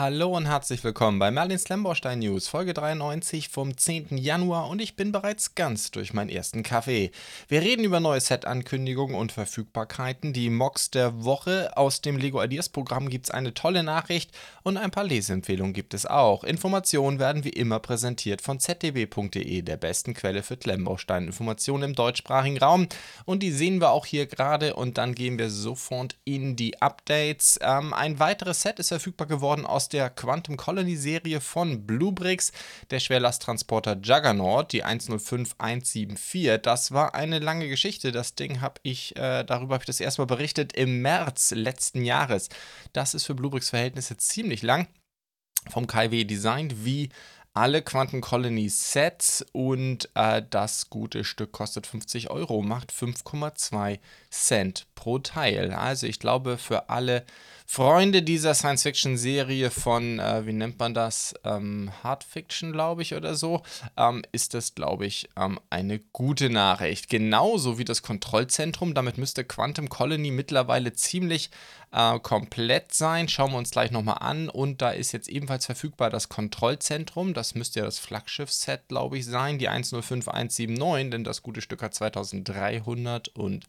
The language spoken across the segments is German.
Hallo und herzlich willkommen bei Merlins Lemborstein News, Folge 93 vom 10. Januar und ich bin bereits ganz durch meinen ersten Kaffee. Wir reden über neue Set-Ankündigungen und Verfügbarkeiten, die Mocks der Woche. Aus dem Lego Ideas Programm gibt es eine tolle Nachricht und ein paar Leseempfehlungen gibt es auch. Informationen werden wie immer präsentiert von zdb.de, der besten Quelle für Klemmbaustein-Informationen im deutschsprachigen Raum. Und die sehen wir auch hier gerade und dann gehen wir sofort in die Updates. Ähm, ein weiteres Set ist verfügbar geworden aus der Quantum Colony Serie von Bluebricks, der Schwerlasttransporter Juggernaut, die 105174. Das war eine lange Geschichte. Das Ding habe ich, äh, darüber habe ich das erstmal berichtet im März letzten Jahres. Das ist für Bluebricks Verhältnisse ziemlich lang. Vom KW designt wie alle Quantum Colony Sets und äh, das gute Stück kostet 50 Euro, macht 5,2 Cent pro Teil. Also ich glaube für alle Freunde dieser Science-Fiction-Serie von, äh, wie nennt man das, ähm, Hard Fiction, glaube ich, oder so, ähm, ist das, glaube ich, ähm, eine gute Nachricht. Genauso wie das Kontrollzentrum, damit müsste Quantum Colony mittlerweile ziemlich äh, komplett sein. Schauen wir uns gleich nochmal an. Und da ist jetzt ebenfalls verfügbar das Kontrollzentrum. Das müsste ja das Flaggschiff-Set, glaube ich, sein, die 105179, denn das gute Stück hat 2300 und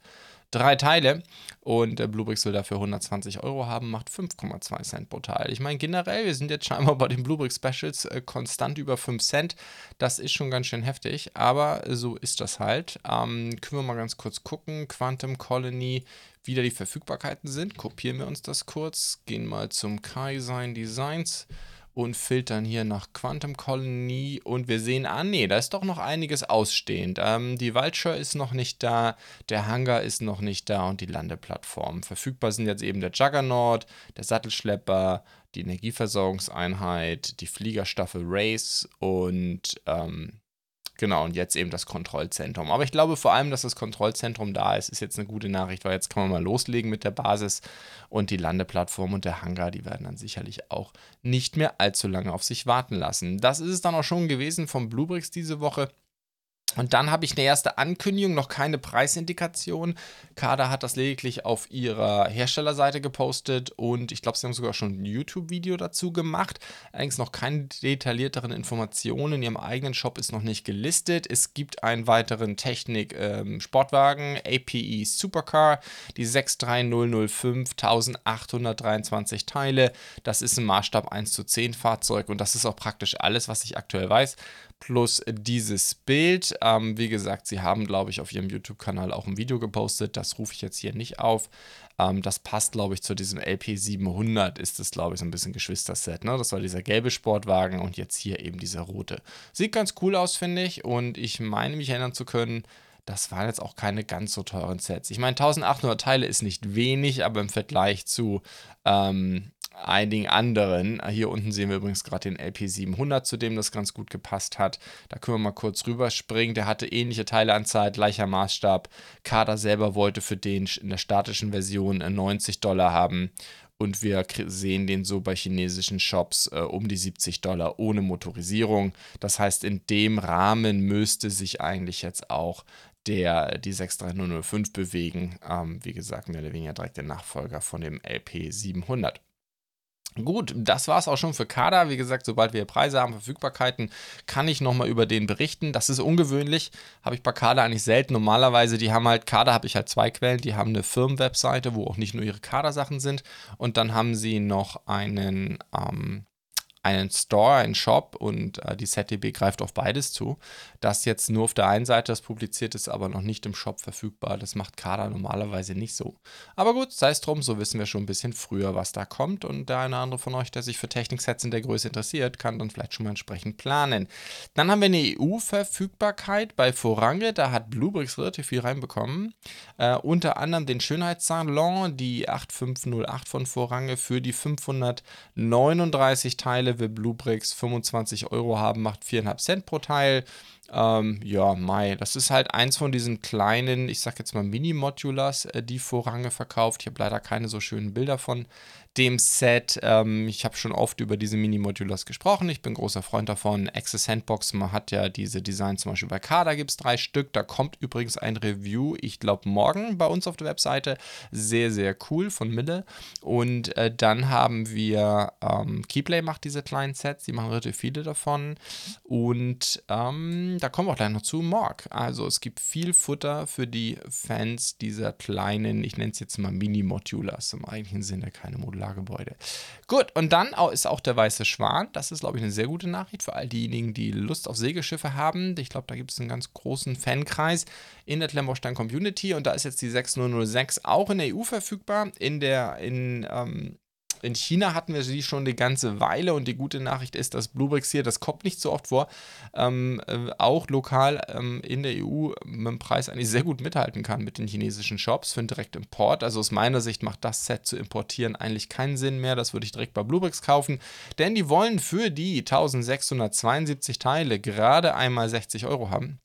drei Teile und äh, Bluebricks will dafür 120 Euro haben, macht 5,2 Cent pro Teil. Ich meine, generell, wir sind jetzt scheinbar bei den Bluebrick Specials äh, konstant über 5 Cent. Das ist schon ganz schön heftig, aber so ist das halt. Ähm, können wir mal ganz kurz gucken. Quantum Colony, wieder die Verfügbarkeiten sind. Kopieren wir uns das kurz, gehen mal zum Kaisign Designs und filtern hier nach Quantum Colony und wir sehen, ah nee, da ist doch noch einiges ausstehend. Ähm, die Vulture ist noch nicht da, der Hangar ist noch nicht da und die Landeplattform. Verfügbar sind jetzt eben der Juggernaut, der Sattelschlepper, die Energieversorgungseinheit, die Fliegerstaffel Race und ähm, Genau, und jetzt eben das Kontrollzentrum. Aber ich glaube vor allem, dass das Kontrollzentrum da ist, ist jetzt eine gute Nachricht, weil jetzt kann man mal loslegen mit der Basis und die Landeplattform und der Hangar, die werden dann sicherlich auch nicht mehr allzu lange auf sich warten lassen. Das ist es dann auch schon gewesen vom Bluebricks diese Woche. Und dann habe ich eine erste Ankündigung, noch keine Preisindikation. Kada hat das lediglich auf ihrer Herstellerseite gepostet und ich glaube, sie haben sogar schon ein YouTube-Video dazu gemacht. Allerdings noch keine detaillierteren Informationen. In ihrem eigenen Shop ist noch nicht gelistet. Es gibt einen weiteren Technik-Sportwagen, ähm, APE Supercar, die 63005, 1823 Teile. Das ist ein Maßstab 1 zu 10 Fahrzeug und das ist auch praktisch alles, was ich aktuell weiß plus dieses Bild. Ähm, wie gesagt, sie haben, glaube ich, auf ihrem YouTube-Kanal auch ein Video gepostet. Das rufe ich jetzt hier nicht auf. Ähm, das passt, glaube ich, zu diesem LP700. Ist das, glaube ich, so ein bisschen Geschwisterset. Ne? Das war dieser gelbe Sportwagen und jetzt hier eben dieser rote. Sieht ganz cool aus, finde ich. Und ich meine, mich erinnern zu können, das waren jetzt auch keine ganz so teuren Sets. Ich meine, 1800 Teile ist nicht wenig, aber im Vergleich zu ähm, einigen anderen. Hier unten sehen wir übrigens gerade den LP700, zu dem das ganz gut gepasst hat. Da können wir mal kurz rüberspringen. Der hatte ähnliche Teileanzahl, gleicher Maßstab. Kader selber wollte für den in der statischen Version 90 Dollar haben. Und wir sehen den so bei chinesischen Shops äh, um die 70 Dollar ohne Motorisierung. Das heißt, in dem Rahmen müsste sich eigentlich jetzt auch der die 63005 bewegen. Ähm, wie gesagt, mehr oder weniger direkt der Nachfolger von dem LP700. Gut, das war es auch schon für Kader. Wie gesagt, sobald wir Preise haben, Verfügbarkeiten, kann ich nochmal über den berichten. Das ist ungewöhnlich, habe ich bei Kader eigentlich selten. Normalerweise, die haben halt, Kader habe ich halt zwei Quellen. Die haben eine Firmenwebseite, wo auch nicht nur ihre Kader-Sachen sind. Und dann haben sie noch einen, ähm, einen Store, einen Shop und äh, die ZDB greift auf beides zu. Das jetzt nur auf der einen Seite das publiziert ist, aber noch nicht im Shop verfügbar. Das macht Kader normalerweise nicht so. Aber gut, sei es drum, so wissen wir schon ein bisschen früher, was da kommt. Und der eine oder andere von euch, der sich für Techniksets in der Größe interessiert, kann dann vielleicht schon mal entsprechend planen. Dann haben wir eine EU-Verfügbarkeit bei Forange. Da hat Bluebricks relativ viel reinbekommen. Äh, unter anderem den Schönheitssalon, die 8508 von Forange für die 539 Teile will Bluebricks 25 Euro haben, macht 4,5 Cent pro Teil. Ähm, ja, Mai. Das ist halt eins von diesen kleinen, ich sag jetzt mal Mini-Modulars, äh, die Vorrange verkauft. Ich habe leider keine so schönen Bilder von dem Set. Ähm, ich habe schon oft über diese Mini-Modulars gesprochen. Ich bin großer Freund davon. Access Sandbox, man hat ja diese Designs zum Beispiel bei Kada gibt es drei Stück. Da kommt übrigens ein Review, ich glaube morgen bei uns auf der Webseite. Sehr, sehr cool von Mille. Und äh, dann haben wir ähm, Keyplay macht diese kleinen Sets, die machen relativ viele davon. Und ähm, da kommen wir auch gleich noch zu Morg. Also es gibt viel Futter für die Fans dieser kleinen, ich nenne es jetzt mal Mini-Modulars, im eigentlichen Sinne keine. Modulargebäude. Gut, und dann ist auch der Weiße Schwan. Das ist, glaube ich, eine sehr gute Nachricht für all diejenigen, die Lust auf Segelschiffe haben. Ich glaube, da gibt es einen ganz großen Fankreis in der Klemmbaustein Community und da ist jetzt die 6006 auch in der EU verfügbar. In der, in, ähm, in China hatten wir sie schon die ganze Weile und die gute Nachricht ist, dass Bluebricks hier, das kommt nicht so oft vor, ähm, äh, auch lokal ähm, in der EU mit dem Preis eigentlich sehr gut mithalten kann mit den chinesischen Shops für einen Direktimport. Also aus meiner Sicht macht das Set zu importieren eigentlich keinen Sinn mehr. Das würde ich direkt bei Bluebricks kaufen, denn die wollen für die 1672 Teile gerade einmal 60 Euro haben.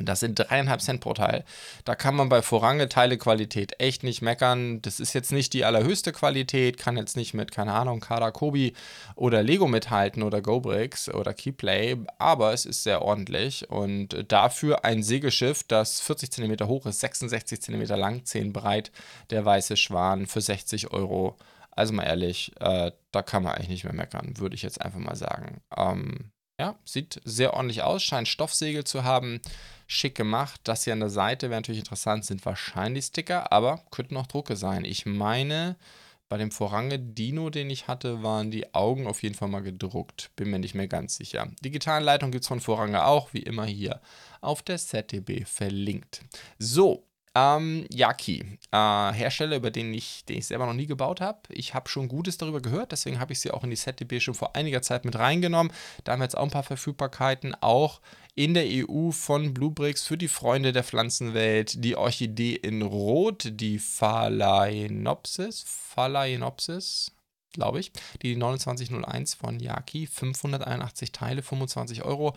Das sind dreieinhalb Cent pro Teil. Da kann man bei Vorrange Teilequalität echt nicht meckern. Das ist jetzt nicht die allerhöchste Qualität, kann jetzt nicht mit, keine Ahnung, Karakobi oder Lego mithalten oder GoBricks oder Keyplay, aber es ist sehr ordentlich und dafür ein Segelschiff, das 40 cm hoch ist, 66 cm lang, 10 breit, der weiße Schwan für 60 Euro. Also mal ehrlich, äh, da kann man eigentlich nicht mehr meckern, würde ich jetzt einfach mal sagen. Ähm, ja, sieht sehr ordentlich aus, scheint Stoffsegel zu haben. Schick gemacht. Das hier an der Seite wäre natürlich interessant, sind wahrscheinlich Sticker, aber könnten auch Drucke sein. Ich meine, bei dem Vorrange Dino, den ich hatte, waren die Augen auf jeden Fall mal gedruckt. Bin mir nicht mehr ganz sicher. Digitalanleitung gibt es von Vorrange auch, wie immer hier auf der ZDB verlinkt. So, ähm, Yaki, äh, Hersteller, über den ich, den ich selber noch nie gebaut habe. Ich habe schon Gutes darüber gehört, deswegen habe ich sie auch in die ZDB schon vor einiger Zeit mit reingenommen. Da haben wir jetzt auch ein paar Verfügbarkeiten, auch in der EU von Bluebricks für die Freunde der Pflanzenwelt. Die Orchidee in Rot, die Phalaenopsis, Phalaenopsis, glaube ich. Die 2901 von Yaki, 581 Teile, 25 Euro.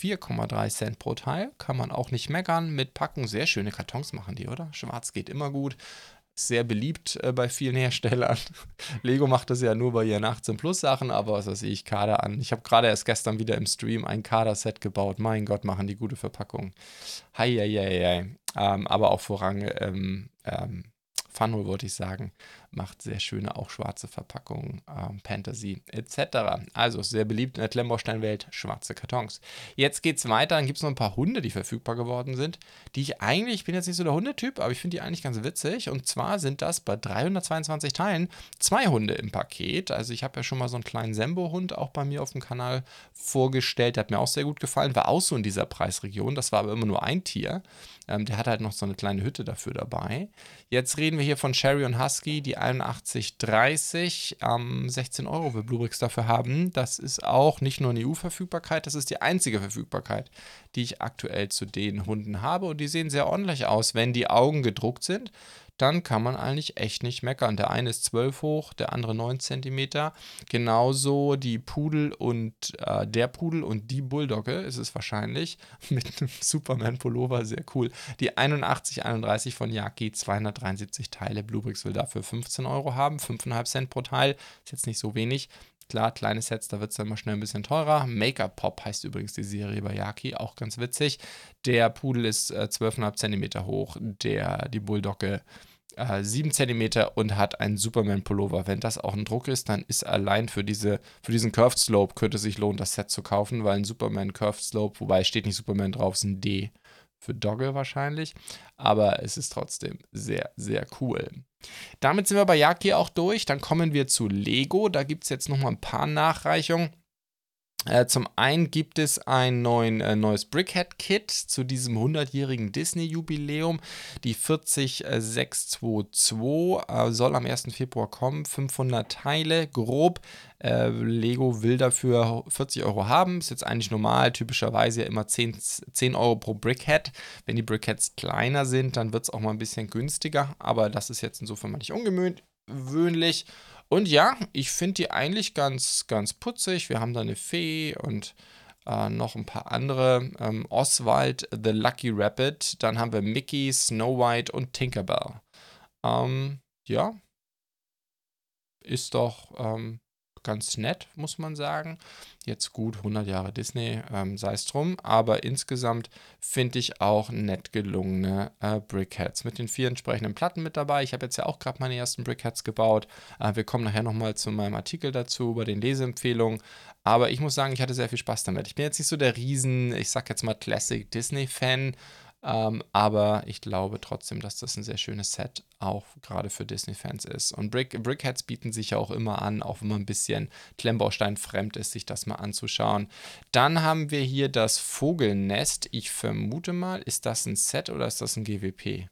4,3 Cent pro Teil. Kann man auch nicht meckern. Mit Packung sehr schöne Kartons machen die, oder? Schwarz geht immer gut. Sehr beliebt äh, bei vielen Herstellern. Lego macht das ja nur bei ihren 18 Plus Sachen, aber was weiß ich, Kader an. Ich habe gerade erst gestern wieder im Stream ein Kader-Set gebaut. Mein Gott, machen die gute Verpackung. Heieiei. Ähm, aber auch vorrangig ähm, ähm, Funhole wollte ich sagen, macht sehr schöne, auch schwarze Verpackungen, ähm, Fantasy etc. Also sehr beliebt in der Klemmbaustein-Welt, schwarze Kartons. Jetzt geht es weiter, dann gibt es noch ein paar Hunde, die verfügbar geworden sind, die ich eigentlich, ich bin jetzt nicht so der Hundetyp, aber ich finde die eigentlich ganz witzig. Und zwar sind das bei 322 Teilen zwei Hunde im Paket. Also ich habe ja schon mal so einen kleinen Sembo-Hund auch bei mir auf dem Kanal vorgestellt, der hat mir auch sehr gut gefallen, war auch so in dieser Preisregion, das war aber immer nur ein Tier. Ähm, der hat halt noch so eine kleine Hütte dafür dabei. Jetzt reden wir hier von Cherry und Husky, die 8130. Ähm, 16 Euro will Bluebricks dafür haben. Das ist auch nicht nur eine EU-Verfügbarkeit, das ist die einzige Verfügbarkeit, die ich aktuell zu den Hunden habe. Und die sehen sehr ordentlich aus, wenn die Augen gedruckt sind dann kann man eigentlich echt nicht meckern. Der eine ist 12 hoch, der andere 9 cm. Genauso die Pudel und äh, der Pudel und die Bulldogge ist es wahrscheinlich mit einem Superman-Pullover, sehr cool. Die 8131 von Yaki, 273 Teile. Bluebricks will dafür 15 Euro haben, 5,5 Cent pro Teil, ist jetzt nicht so wenig. Klar, kleine Sets, da wird es dann mal schnell ein bisschen teurer. Make-up Pop heißt übrigens die Serie bei Yaki, auch ganz witzig. Der Pudel ist äh, 12,5 cm hoch, der, die Bulldogge äh, 7 cm und hat einen Superman-Pullover. Wenn das auch ein Druck ist, dann ist allein für, diese, für diesen Curved Slope könnte sich lohnen, das Set zu kaufen, weil ein Superman Curved Slope, wobei steht nicht Superman drauf, ist ein D für Dogge wahrscheinlich. Aber es ist trotzdem sehr, sehr cool. Damit sind wir bei Yaki auch durch. Dann kommen wir zu Lego. Da gibt es jetzt nochmal ein paar Nachreichungen. Äh, zum einen gibt es ein neuen, äh, neues Brickhead-Kit zu diesem 100-jährigen Disney-Jubiläum. Die 40622 äh, soll am 1. Februar kommen. 500 Teile, grob. Äh, Lego will dafür 40 Euro haben. Ist jetzt eigentlich normal, typischerweise ja immer 10, 10 Euro pro Brickhead. Wenn die Brickheads kleiner sind, dann wird es auch mal ein bisschen günstiger. Aber das ist jetzt insofern mal nicht ungewöhnlich. Und ja, ich finde die eigentlich ganz, ganz putzig. Wir haben da eine Fee und Äh, noch ein paar andere. Ähm, Oswald, The Lucky Rabbit. Dann haben wir Mickey, Snow White und Tinkerbell. Ähm, ja. Ist doch ähm, ganz nett, muss man sagen. Jetzt gut 100 Jahre Disney, ähm, sei es drum. Aber insgesamt finde ich auch nett gelungene äh, Brickheads mit den vier entsprechenden Platten mit dabei. Ich habe jetzt ja auch gerade meine ersten Brickheads gebaut. Äh, wir kommen nachher nochmal zu meinem Artikel dazu über den Leseempfehlungen. Aber ich muss sagen, ich hatte sehr viel Spaß damit. Ich bin jetzt nicht so der Riesen, ich sag jetzt mal Classic Disney-Fan. Ähm, aber ich glaube trotzdem, dass das ein sehr schönes Set auch gerade für Disney-Fans ist. Und Brick, Brickheads bieten sich ja auch immer an, auch wenn man ein bisschen Klemmbaustein fremd ist, sich das mal anzuschauen. Dann haben wir hier das Vogelnest. Ich vermute mal, ist das ein Set oder ist das ein GWP?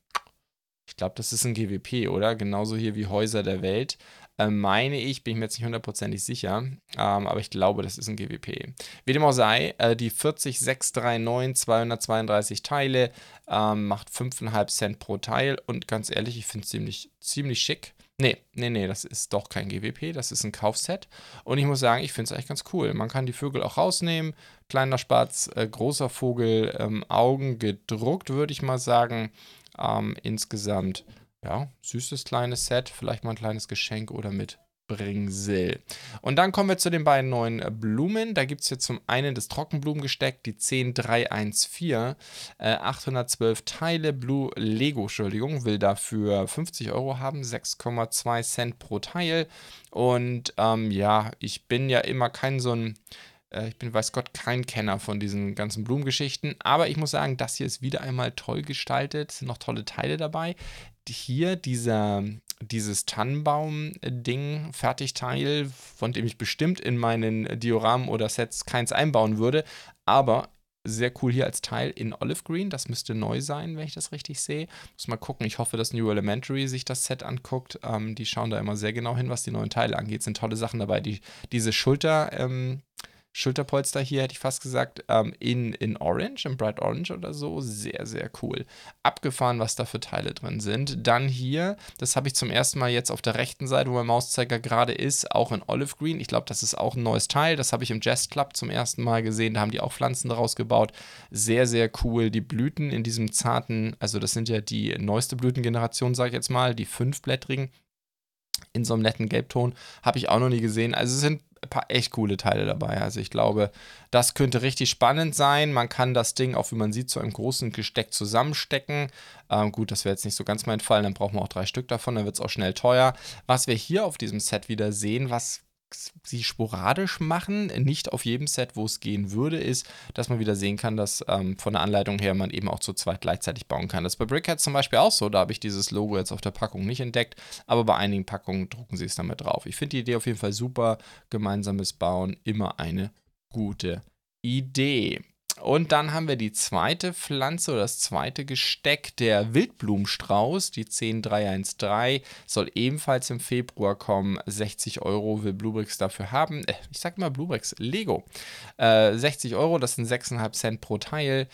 Ich glaube, das ist ein GWP, oder? Genauso hier wie Häuser der Welt. Äh, meine ich, bin ich mir jetzt nicht hundertprozentig sicher, ähm, aber ich glaube, das ist ein GWP. Wie dem auch sei, äh, die 40639, 232 Teile, ähm, macht 5,5 Cent pro Teil und ganz ehrlich, ich finde es ziemlich, ziemlich schick. Nee, nee, nee, das ist doch kein GWP, das ist ein Kaufset. Und ich muss sagen, ich finde es eigentlich ganz cool. Man kann die Vögel auch rausnehmen. Kleiner Spatz, äh, großer Vogel, ähm, Augen gedruckt, würde ich mal sagen. Ähm, insgesamt ja, süßes kleines Set, vielleicht mal ein kleines Geschenk oder mit Bringsel. Und dann kommen wir zu den beiden neuen Blumen. Da gibt es hier zum einen das Trockenblumengesteck, die 10314, äh, 812 Teile Blue Lego, Entschuldigung, will dafür 50 Euro haben, 6,2 Cent pro Teil. Und ähm, ja, ich bin ja immer kein so ein äh, ich bin, weiß Gott, kein Kenner von diesen ganzen Blumengeschichten, aber ich muss sagen, das hier ist wieder einmal toll gestaltet, sind noch tolle Teile dabei. Hier dieser, dieses Tannenbaum-Ding, Fertigteil, von dem ich bestimmt in meinen Dioramen oder Sets keins einbauen würde, aber sehr cool hier als Teil in Olive Green. Das müsste neu sein, wenn ich das richtig sehe. Muss mal gucken. Ich hoffe, dass New Elementary sich das Set anguckt. Ähm, die schauen da immer sehr genau hin, was die neuen Teile angeht. Sind tolle Sachen dabei. Die, diese Schulter, ähm, Schulterpolster hier, hätte ich fast gesagt, ähm, in, in Orange, in Bright Orange oder so. Sehr, sehr cool. Abgefahren, was da für Teile drin sind. Dann hier, das habe ich zum ersten Mal jetzt auf der rechten Seite, wo mein Mauszeiger gerade ist, auch in Olive Green. Ich glaube, das ist auch ein neues Teil. Das habe ich im Jazz Club zum ersten Mal gesehen. Da haben die auch Pflanzen daraus gebaut. Sehr, sehr cool. Die Blüten in diesem zarten, also das sind ja die neueste Blütengeneration, sage ich jetzt mal, die fünfblättrigen in so einem netten Gelbton. Habe ich auch noch nie gesehen. Also es sind ein paar echt coole Teile dabei. Also ich glaube, das könnte richtig spannend sein. Man kann das Ding auch, wie man sieht, zu einem großen Gesteck zusammenstecken. Ähm, gut, das wäre jetzt nicht so ganz mein Fall. Dann brauchen wir auch drei Stück davon. Dann wird es auch schnell teuer. Was wir hier auf diesem Set wieder sehen, was sie sporadisch machen, nicht auf jedem Set, wo es gehen würde, ist, dass man wieder sehen kann, dass ähm, von der Anleitung her man eben auch zu zweit gleichzeitig bauen kann. Das ist bei Brickheads zum Beispiel auch so, da habe ich dieses Logo jetzt auf der Packung nicht entdeckt, aber bei einigen Packungen drucken sie es damit drauf. Ich finde die Idee auf jeden Fall super, gemeinsames Bauen immer eine gute Idee. Und dann haben wir die zweite Pflanze oder das zweite Gesteck, der Wildblumenstrauß, die 10313, soll ebenfalls im Februar kommen. 60 Euro will Bluebricks dafür haben. Äh, ich sag mal Bluebricks, Lego. Äh, 60 Euro, das sind 6,5 Cent pro Teil.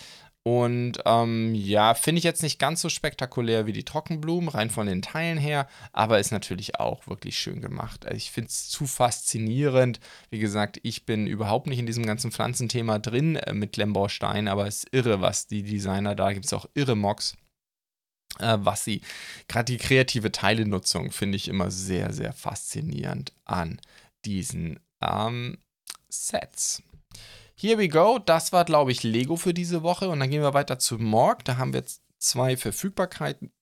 Und ähm, ja, finde ich jetzt nicht ganz so spektakulär wie die Trockenblumen, rein von den Teilen her, aber ist natürlich auch wirklich schön gemacht. Also ich finde es zu faszinierend. Wie gesagt, ich bin überhaupt nicht in diesem ganzen Pflanzenthema drin äh, mit Klemmbaustein, aber es ist irre, was die Designer da gibt es auch irre Mocks. Äh, was sie, gerade die kreative Teilenutzung finde ich immer sehr, sehr faszinierend an diesen ähm, Sets. Here we go. Das war, glaube ich, Lego für diese Woche. Und dann gehen wir weiter zu Morg. Da haben wir jetzt zwei Verfügbarkeiten.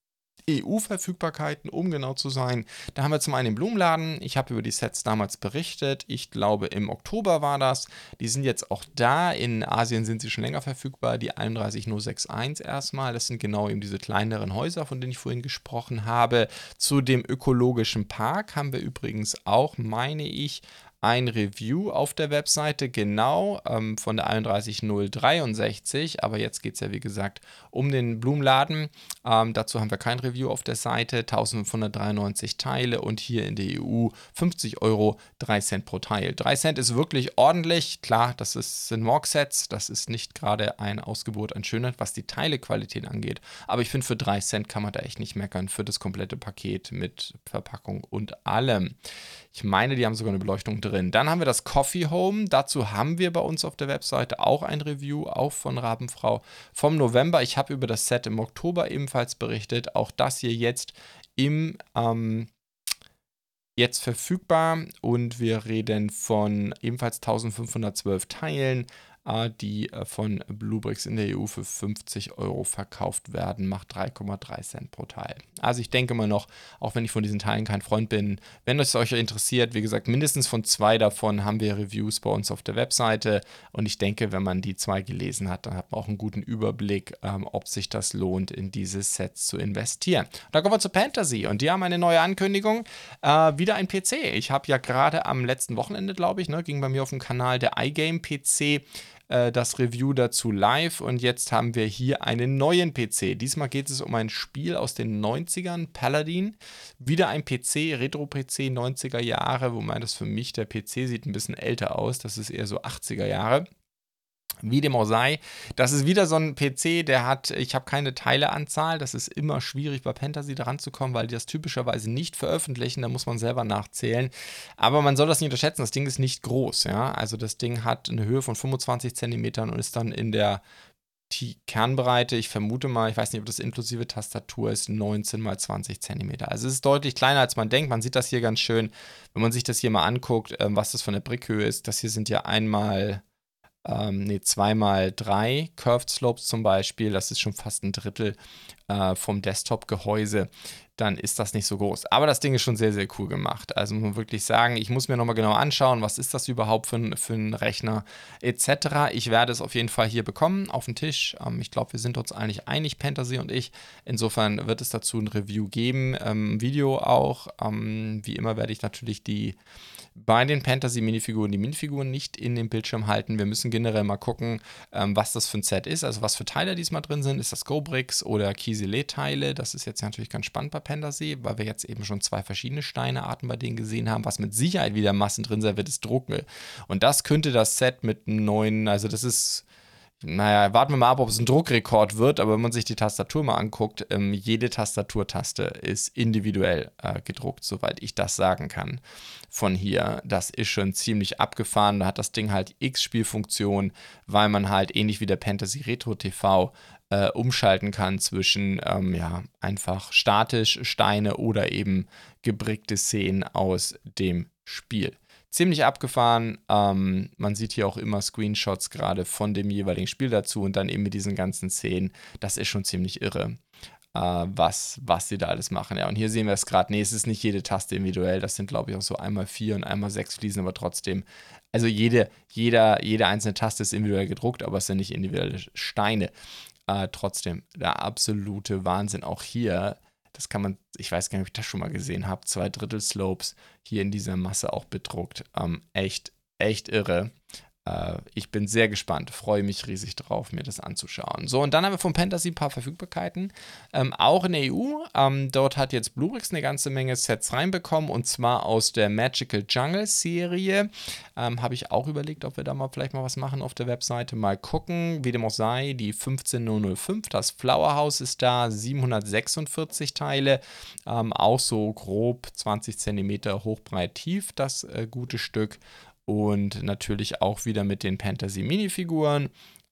EU-Verfügbarkeiten, um genau zu sein. Da haben wir zum einen den Blumenladen. Ich habe über die Sets damals berichtet. Ich glaube, im Oktober war das. Die sind jetzt auch da. In Asien sind sie schon länger verfügbar. Die 31061 erstmal. Das sind genau eben diese kleineren Häuser, von denen ich vorhin gesprochen habe. Zu dem ökologischen Park haben wir übrigens auch, meine ich, ein Review auf der Webseite, genau ähm, von der 31063. Aber jetzt geht es ja, wie gesagt, um den Blumenladen. Ähm, dazu haben wir kein Review auf der Seite. 1593 Teile und hier in der EU 50 Euro, 3 Cent pro Teil. 3 Cent ist wirklich ordentlich. Klar, das ist, sind Morg-Sets. Das ist nicht gerade ein Ausgebot an Schönheit, was die Teilequalität angeht. Aber ich finde, für 3 Cent kann man da echt nicht meckern für das komplette Paket mit Verpackung und allem. Ich meine, die haben sogar eine Beleuchtung drin drin. Dann haben wir das Coffee Home. Dazu haben wir bei uns auf der Webseite auch ein Review, auch von Rabenfrau vom November. Ich habe über das Set im Oktober ebenfalls berichtet. Auch das hier jetzt im ähm, jetzt verfügbar und wir reden von ebenfalls 1512 Teilen, die äh, von Bluebricks in der EU für 50 Euro verkauft werden, macht 3,3 Cent pro Teil. Also ich denke mal noch, auch wenn ich von diesen Teilen kein Freund bin, wenn es euch interessiert, wie gesagt, mindestens von zwei davon haben wir Reviews bei uns auf der Webseite und ich denke, wenn man die zwei gelesen hat, dann hat man auch einen guten Überblick, ähm, ob sich das lohnt, in diese Sets zu investieren. Da kommen wir zu Fantasy und die haben eine neue Ankündigung, äh, wieder ein PC. Ich habe ja gerade am letzten Wochenende, glaube ich, ne, ging bei mir auf dem Kanal der iGame PC äh, das Review dazu live und jetzt haben wir hier einen neuen PC. Diesmal geht es um ein Spiel aus den 90ern, Paladin. Wieder ein PC, Retro-PC 90er Jahre, wobei das für mich, der PC sieht ein bisschen älter aus, das ist eher so 80er Jahre. Wie dem auch sei, das ist wieder so ein PC, der hat, ich habe keine Teileanzahl, das ist immer schwierig bei Fantasy daran zu kommen, weil die das typischerweise nicht veröffentlichen, da muss man selber nachzählen. Aber man soll das nicht unterschätzen, das Ding ist nicht groß, ja. Also das Ding hat eine Höhe von 25 cm und ist dann in der die Kernbreite, ich vermute mal, ich weiß nicht, ob das inklusive Tastatur ist, 19 mal 20 cm. Also es ist deutlich kleiner, als man denkt. Man sieht das hier ganz schön, wenn man sich das hier mal anguckt, ähm, was das von der Brickhöhe ist. Das hier sind ja einmal ähm, nee, zweimal drei Curved Slopes zum Beispiel, das ist schon fast ein Drittel äh, vom Desktop-Gehäuse, dann ist das nicht so groß. Aber das Ding ist schon sehr, sehr cool gemacht. Also muss man wirklich sagen, ich muss mir nochmal genau anschauen, was ist das überhaupt für ein, für ein Rechner etc. Ich werde es auf jeden Fall hier bekommen, auf den Tisch. Ähm, ich glaube, wir sind uns eigentlich einig, Fantasy und ich. Insofern wird es dazu ein Review geben, ähm, Video auch. Ähm, wie immer werde ich natürlich die bei den Fantasy-Minifiguren die Minifiguren nicht in den Bildschirm halten. Wir müssen generell mal gucken, ähm, was das für ein Set ist, also was für Teile diesmal drin sind. Ist das Go-Bricks oder Kieselet-Teile? Das ist jetzt natürlich ganz spannend bei Fantasy, weil wir jetzt eben schon zwei verschiedene Steinearten bei denen gesehen haben. Was mit Sicherheit wieder Massen drin sein wird, ist Druckel. Und das könnte das Set mit einem neuen, also das ist naja, warten wir mal ab, ob es ein Druckrekord wird, aber wenn man sich die Tastatur mal anguckt, ähm, jede Tastaturtaste ist individuell äh, gedruckt, soweit ich das sagen kann. Von hier, das ist schon ziemlich abgefahren. Da hat das Ding halt X-Spielfunktion, weil man halt ähnlich wie der Fantasy Retro TV äh, umschalten kann zwischen ähm, ja, einfach statisch Steine oder eben gebrickte Szenen aus dem Spiel ziemlich abgefahren. Ähm, man sieht hier auch immer Screenshots gerade von dem jeweiligen Spiel dazu und dann eben mit diesen ganzen Szenen. Das ist schon ziemlich irre. Uh, was, was sie da alles machen. Ja, und hier sehen wir es gerade. Nee, es ist nicht jede Taste individuell. Das sind, glaube ich, auch so einmal vier und einmal sechs Fliesen, aber trotzdem. Also jede, jeder, jede einzelne Taste ist individuell gedruckt, aber es sind nicht individuelle Steine. Uh, trotzdem, der absolute Wahnsinn. Auch hier das kann man, ich weiß gar nicht, ob ich das schon mal gesehen habe, zwei Drittel Slopes hier in dieser Masse auch bedruckt. Ähm, echt, echt irre. Äh, ich bin sehr gespannt, freue mich riesig drauf, mir das anzuschauen. So, und dann haben wir von Fantasy ein paar Verfügbarkeiten. Ähm, auch in der EU. Ähm, dort hat jetzt Bluebricks eine ganze Menge Sets reinbekommen und zwar aus der Magical Jungle Serie. Ähm, Habe ich auch überlegt, ob wir da mal vielleicht mal was machen auf der Webseite. Mal gucken, wie dem auch sei. Die 15005, das Flower House ist da, 746 Teile. Ähm, auch so grob 20 cm hochbreit tief, das äh, gute Stück und natürlich auch wieder mit den Fantasy-Minifiguren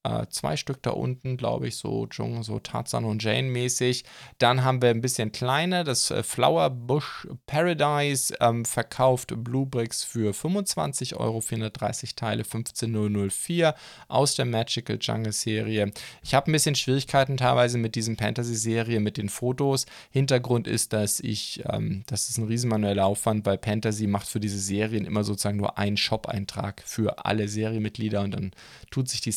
äh, zwei Stück da unten, glaube ich, so, so Tarzan und Jane mäßig. Dann haben wir ein bisschen kleiner, das äh, Flower Bush Paradise ähm, verkauft Bluebricks für 25 Euro, 430 Teile, 15004 aus der Magical Jungle Serie. Ich habe ein bisschen Schwierigkeiten teilweise mit diesem Fantasy-Serie, mit den Fotos. Hintergrund ist, dass ich, ähm, das ist ein riesen manueller Aufwand, weil Fantasy macht für diese Serien immer sozusagen nur einen Shop-Eintrag für alle Serienmitglieder und dann tut sich die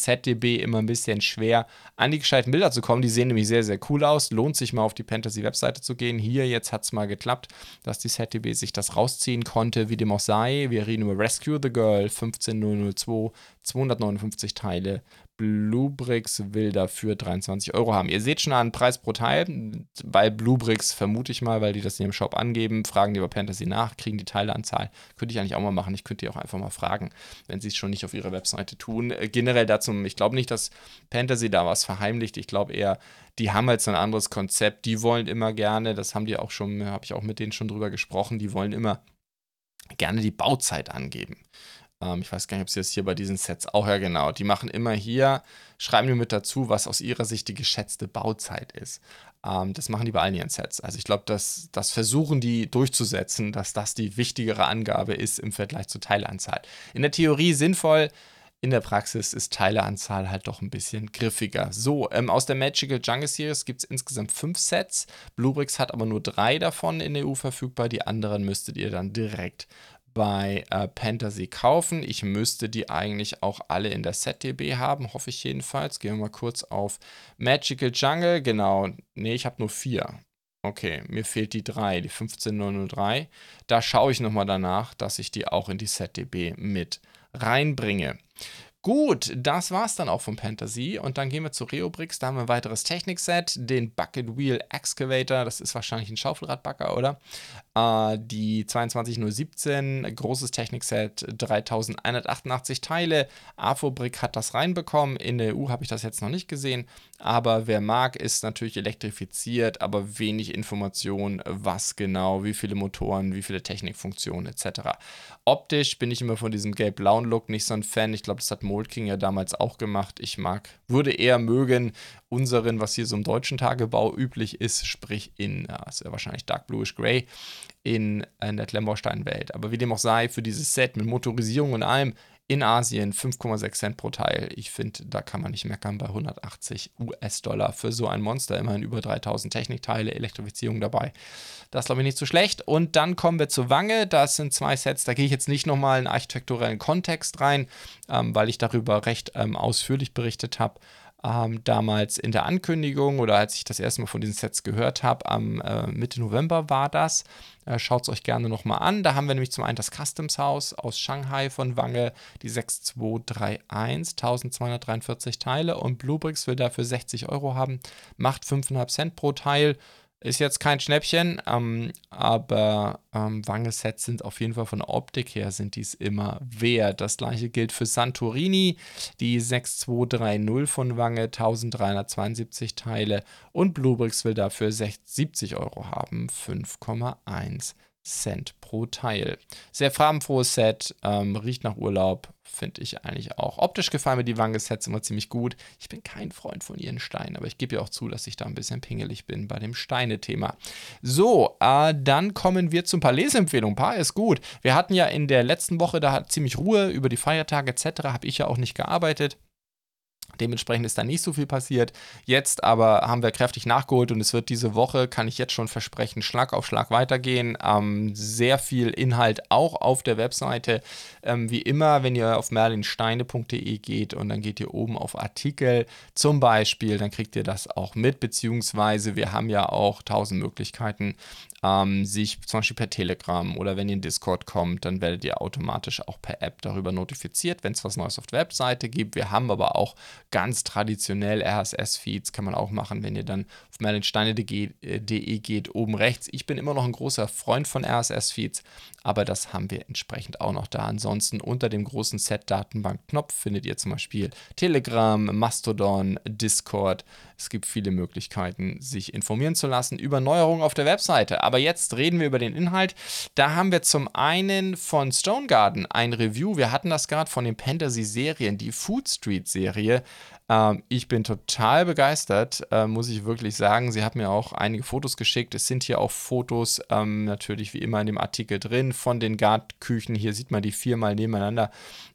SetDB immer ein bisschen schwer, an die gescheiten Bilder zu kommen. Die sehen nämlich sehr, sehr cool aus. Lohnt sich mal auf die Fantasy-Webseite zu gehen. Hier jetzt hat es mal geklappt, dass die ZDB sich das rausziehen konnte, wie dem auch sei. Wir reden über Rescue the Girl 15002, 259 Teile, Bluebricks will dafür 23 Euro haben. Ihr seht schon einen Preis pro Teil. Bei Bluebricks vermute ich mal, weil die das in ihrem Shop angeben, fragen die bei Fantasy nach, kriegen die Teileanzahl. Könnte ich eigentlich auch mal machen. Ich könnte die auch einfach mal fragen, wenn sie es schon nicht auf ihrer Webseite tun. Äh, generell dazu, ich glaube nicht, dass Fantasy da was verheimlicht. Ich glaube eher, die haben halt so ein anderes Konzept. Die wollen immer gerne, das haben die auch schon, habe ich auch mit denen schon drüber gesprochen, die wollen immer gerne die Bauzeit angeben. Ähm, ich weiß gar nicht, ob sie das hier bei diesen Sets auch ja genau. Die machen immer hier, schreiben mir mit dazu, was aus ihrer Sicht die geschätzte Bauzeit ist. Ähm, das machen die bei allen ihren Sets. Also ich glaube, das, das versuchen die durchzusetzen, dass das die wichtigere Angabe ist im Vergleich zur Teileanzahl. In der Theorie sinnvoll, in der Praxis ist Teileanzahl halt doch ein bisschen griffiger. So, ähm, aus der Magical Jungle Series gibt es insgesamt fünf Sets. Bluebricks hat aber nur drei davon in der EU verfügbar. Die anderen müsstet ihr dann direkt bei äh, Fantasy kaufen. Ich müsste die eigentlich auch alle in der SetDB haben, hoffe ich jedenfalls. Gehen wir mal kurz auf Magical Jungle. Genau, nee, ich habe nur vier. Okay, mir fehlt die 3, die 15003. Da schaue ich nochmal danach, dass ich die auch in die SetDB mit reinbringe. Gut, das war's dann auch vom Fantasy. Und dann gehen wir zu Reobrix. Da haben wir ein weiteres Technikset, den Bucket Wheel Excavator. Das ist wahrscheinlich ein Schaufelradbagger, oder? Äh, die 22017, großes Technikset, 3188 Teile. Afobrick hat das reinbekommen. In der EU habe ich das jetzt noch nicht gesehen. Aber wer mag, ist natürlich elektrifiziert, aber wenig Information, was genau, wie viele Motoren, wie viele Technikfunktionen etc. Optisch bin ich immer von diesem gelb-blauen Look nicht so ein Fan. Ich glaube, das hat Mold King ja damals auch gemacht. Ich mag, würde eher mögen unseren, was hier so im deutschen Tagebau üblich ist, sprich in, ja, ist ja wahrscheinlich Dark Bluish Gray, in, in der Klemmbaustein-Welt. Aber wie dem auch sei, für dieses Set mit Motorisierung und allem in Asien 5,6 Cent pro Teil. Ich finde, da kann man nicht meckern bei 180 US-Dollar für so ein Monster. Immerhin über 3000 Technikteile, Elektrifizierung dabei. Das glaube ich nicht so schlecht. Und dann kommen wir zur Wange. Das sind zwei Sets. Da gehe ich jetzt nicht nochmal in architekturellen Kontext rein, ähm, weil ich darüber recht ähm, ausführlich berichtet habe ähm, damals in der Ankündigung oder als ich das erste Mal von diesen Sets gehört habe, am äh, Mitte November war das. Äh, Schaut es euch gerne nochmal an. Da haben wir nämlich zum einen das Customs House aus Shanghai von Wange, die 6231, 1243 Teile und Bluebricks will dafür 60 Euro haben, macht 5,5 Cent pro Teil. Ist jetzt kein Schnäppchen, ähm, aber ähm, Wange-Sets sind auf jeden Fall von der Optik her sind dies immer wert. Das gleiche gilt für Santorini, die 6230 von Wange, 1372 Teile und Bluebricks will dafür 70 Euro haben, 5,1 Cent pro Teil. Sehr farbenfrohes Set, ähm, riecht nach Urlaub, finde ich eigentlich auch. Optisch gefallen mir die Wange-Sets immer ziemlich gut. Ich bin kein Freund von ihren Steinen, aber ich gebe ja auch zu, dass ich da ein bisschen pingelig bin bei dem Steine-Thema. So, äh, dann kommen wir zu ein paar Leseempfehlungen. Paar ist gut. Wir hatten ja in der letzten Woche, da hat ziemlich Ruhe über die Feiertage etc., habe ich ja auch nicht gearbeitet. Dementsprechend ist da nicht so viel passiert. Jetzt aber haben wir kräftig nachgeholt und es wird diese Woche, kann ich jetzt schon versprechen, Schlag auf Schlag weitergehen. Ähm, sehr viel Inhalt auch auf der Webseite. Ähm, wie immer, wenn ihr auf merlinsteine.de geht und dann geht ihr oben auf Artikel zum Beispiel, dann kriegt ihr das auch mit, beziehungsweise wir haben ja auch tausend Möglichkeiten, ähm, sich zum Beispiel per Telegram oder wenn ihr in Discord kommt, dann werdet ihr automatisch auch per App darüber notifiziert, wenn es was Neues auf der Webseite gibt. Wir haben aber auch ganz traditionell RSS-Feeds, kann man auch machen, wenn ihr dann auf merlinsteine.de äh, geht, oben rechts. Ich bin immer noch ein großer Freund von RSS-Feeds, aber das haben wir entsprechend auch noch da. Ansonsten unter dem großen Set-Datenbank-Knopf findet ihr zum Beispiel Telegram, Mastodon, Discord. Es gibt viele Möglichkeiten, sich informieren zu lassen über Neuerungen auf der Webseite. Aber jetzt reden wir über den Inhalt. Da haben wir zum einen von Stone Garden ein Review. Wir hatten das gerade von den Fantasy-Serien, die Food Street-Serie. Ähm, ich bin total begeistert, äh, muss ich wirklich sagen. Sie hat mir auch einige Fotos geschickt. Es sind hier auch Fotos, ähm, natürlich wie immer in dem Artikel drin, von den Gartküchen. Hier sieht man die viermal nebeneinander.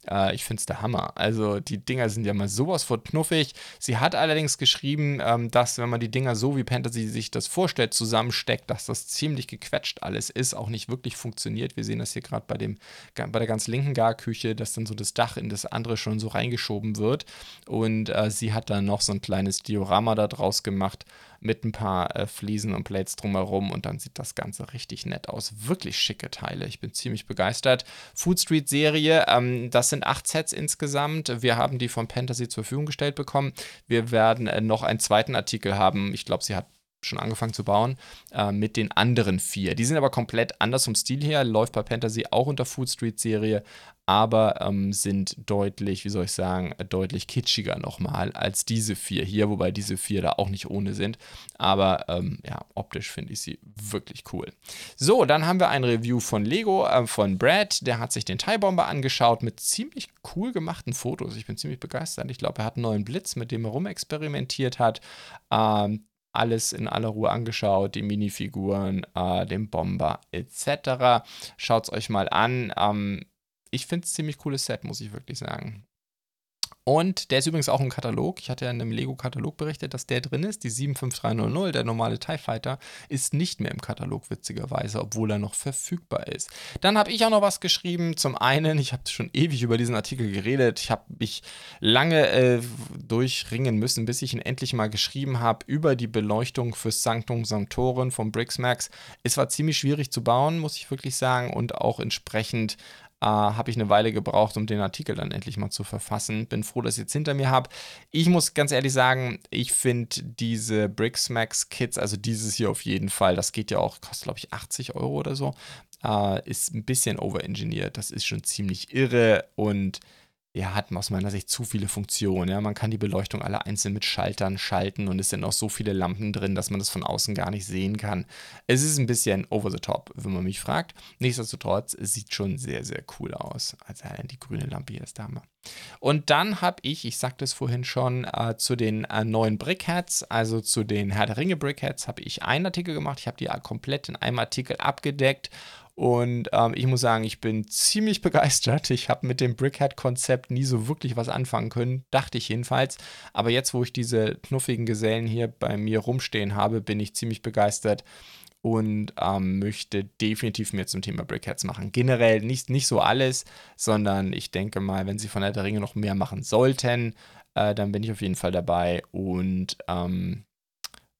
Äh, ich finde es der Hammer. Also die Dinger sind ja mal sowas von knuffig. Sie hat allerdings geschrieben, ähm, dass wenn man die Dinger so wie Fantasy sich das vorstellt, zusammensteckt, dass das ziemlich gequetscht alles ist, auch nicht wirklich funktioniert. Wir sehen das hier gerade bei, bei der ganz linken Garküche, dass dann so das Dach in das andere schon so reingeschoben wird. Und äh, sie hat dann noch so ein kleines Diorama da draus gemacht mit ein paar äh, Fliesen und Plates drumherum und dann sieht das Ganze richtig nett aus. Wirklich schicke Teile. Ich bin ziemlich begeistert. Food Street Serie, ähm, das sind acht Sets insgesamt. Wir haben die von Fantasy zur Verfügung gestellt bekommen. Wir werden äh, noch einen zweiten Artikel haben. Ich glaube, sie hat schon angefangen zu bauen, äh, mit den anderen vier. Die sind aber komplett anders vom Stil her, läuft bei Fantasy auch unter Food Street Serie, aber ähm, sind deutlich, wie soll ich sagen, deutlich kitschiger nochmal als diese vier hier, wobei diese vier da auch nicht ohne sind. Aber ähm, ja, optisch finde ich sie wirklich cool. So, dann haben wir ein Review von Lego, äh, von Brad, der hat sich den TIE Bomber angeschaut mit ziemlich cool gemachten Fotos. Ich bin ziemlich begeistert. Ich glaube, er hat einen neuen Blitz, mit dem er rumexperimentiert hat. Ähm, alles in aller Ruhe angeschaut, die Minifiguren, äh, den Bomber etc. Schaut es euch mal an. Ähm, ich finde es ziemlich cooles Set, muss ich wirklich sagen. Und der ist übrigens auch im Katalog. Ich hatte ja in einem Lego-Katalog berichtet, dass der drin ist. Die 75300, der normale TIE Fighter, ist nicht mehr im Katalog, witzigerweise, obwohl er noch verfügbar ist. Dann habe ich auch noch was geschrieben. Zum einen, ich habe schon ewig über diesen Artikel geredet. Ich habe mich lange äh, durchringen müssen, bis ich ihn endlich mal geschrieben habe über die Beleuchtung für Sanctum Sanctoren von Brixmax. Es war ziemlich schwierig zu bauen, muss ich wirklich sagen, und auch entsprechend äh, habe ich eine Weile gebraucht, um den Artikel dann endlich mal zu verfassen. Bin froh, dass ich jetzt hinter mir habe. Ich muss ganz ehrlich sagen, ich finde diese Brixmax Kits, also dieses hier auf jeden Fall, das geht ja auch, kostet glaube ich 80 Euro oder so, äh, ist ein bisschen overengineert. Das ist schon ziemlich irre und ja, hat aus meiner Sicht zu viele Funktionen. Ja. Man kann die Beleuchtung alle einzeln mit Schaltern schalten und es sind auch so viele Lampen drin, dass man das von außen gar nicht sehen kann. Es ist ein bisschen over the top, wenn man mich fragt. Nichtsdestotrotz, es sieht schon sehr, sehr cool aus. Also die grüne Lampe hier ist da mal. Und dann habe ich, ich sagte es vorhin schon, äh, zu den äh, neuen Brickheads, also zu den Herr der Ringe Brickheads, habe ich einen Artikel gemacht. Ich habe die komplett in einem Artikel abgedeckt und ähm, ich muss sagen, ich bin ziemlich begeistert. Ich habe mit dem Brickhead-Konzept nie so wirklich was anfangen können, dachte ich jedenfalls. Aber jetzt, wo ich diese knuffigen Gesellen hier bei mir rumstehen habe, bin ich ziemlich begeistert und ähm, möchte definitiv mehr zum Thema Brickheads machen. Generell nicht, nicht so alles, sondern ich denke mal, wenn sie von der Ringe noch mehr machen sollten, äh, dann bin ich auf jeden Fall dabei. Und ähm,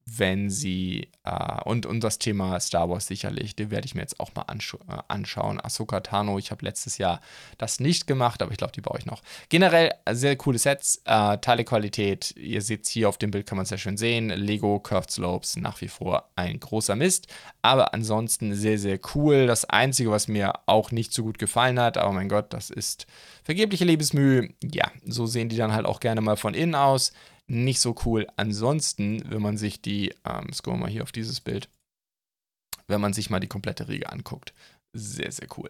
wenn sie, äh, und, und das Thema Star Wars sicherlich, den werde ich mir jetzt auch mal ansch äh, anschauen. Ahsoka Tano, ich habe letztes Jahr das nicht gemacht, aber ich glaube, die baue ich noch. Generell sehr coole Sets, äh, Teilequalität, ihr seht es hier auf dem Bild, kann man es sehr schön sehen. Lego Curved Slopes, nach wie vor ein großer Mist, aber ansonsten sehr, sehr cool. Das Einzige, was mir auch nicht so gut gefallen hat, aber mein Gott, das ist vergebliche Lebensmühe. Ja, so sehen die dann halt auch gerne mal von innen aus nicht so cool. Ansonsten, wenn man sich die, ähm, scrollen mal hier auf dieses Bild, wenn man sich mal die komplette Riege anguckt. Sehr, sehr cool.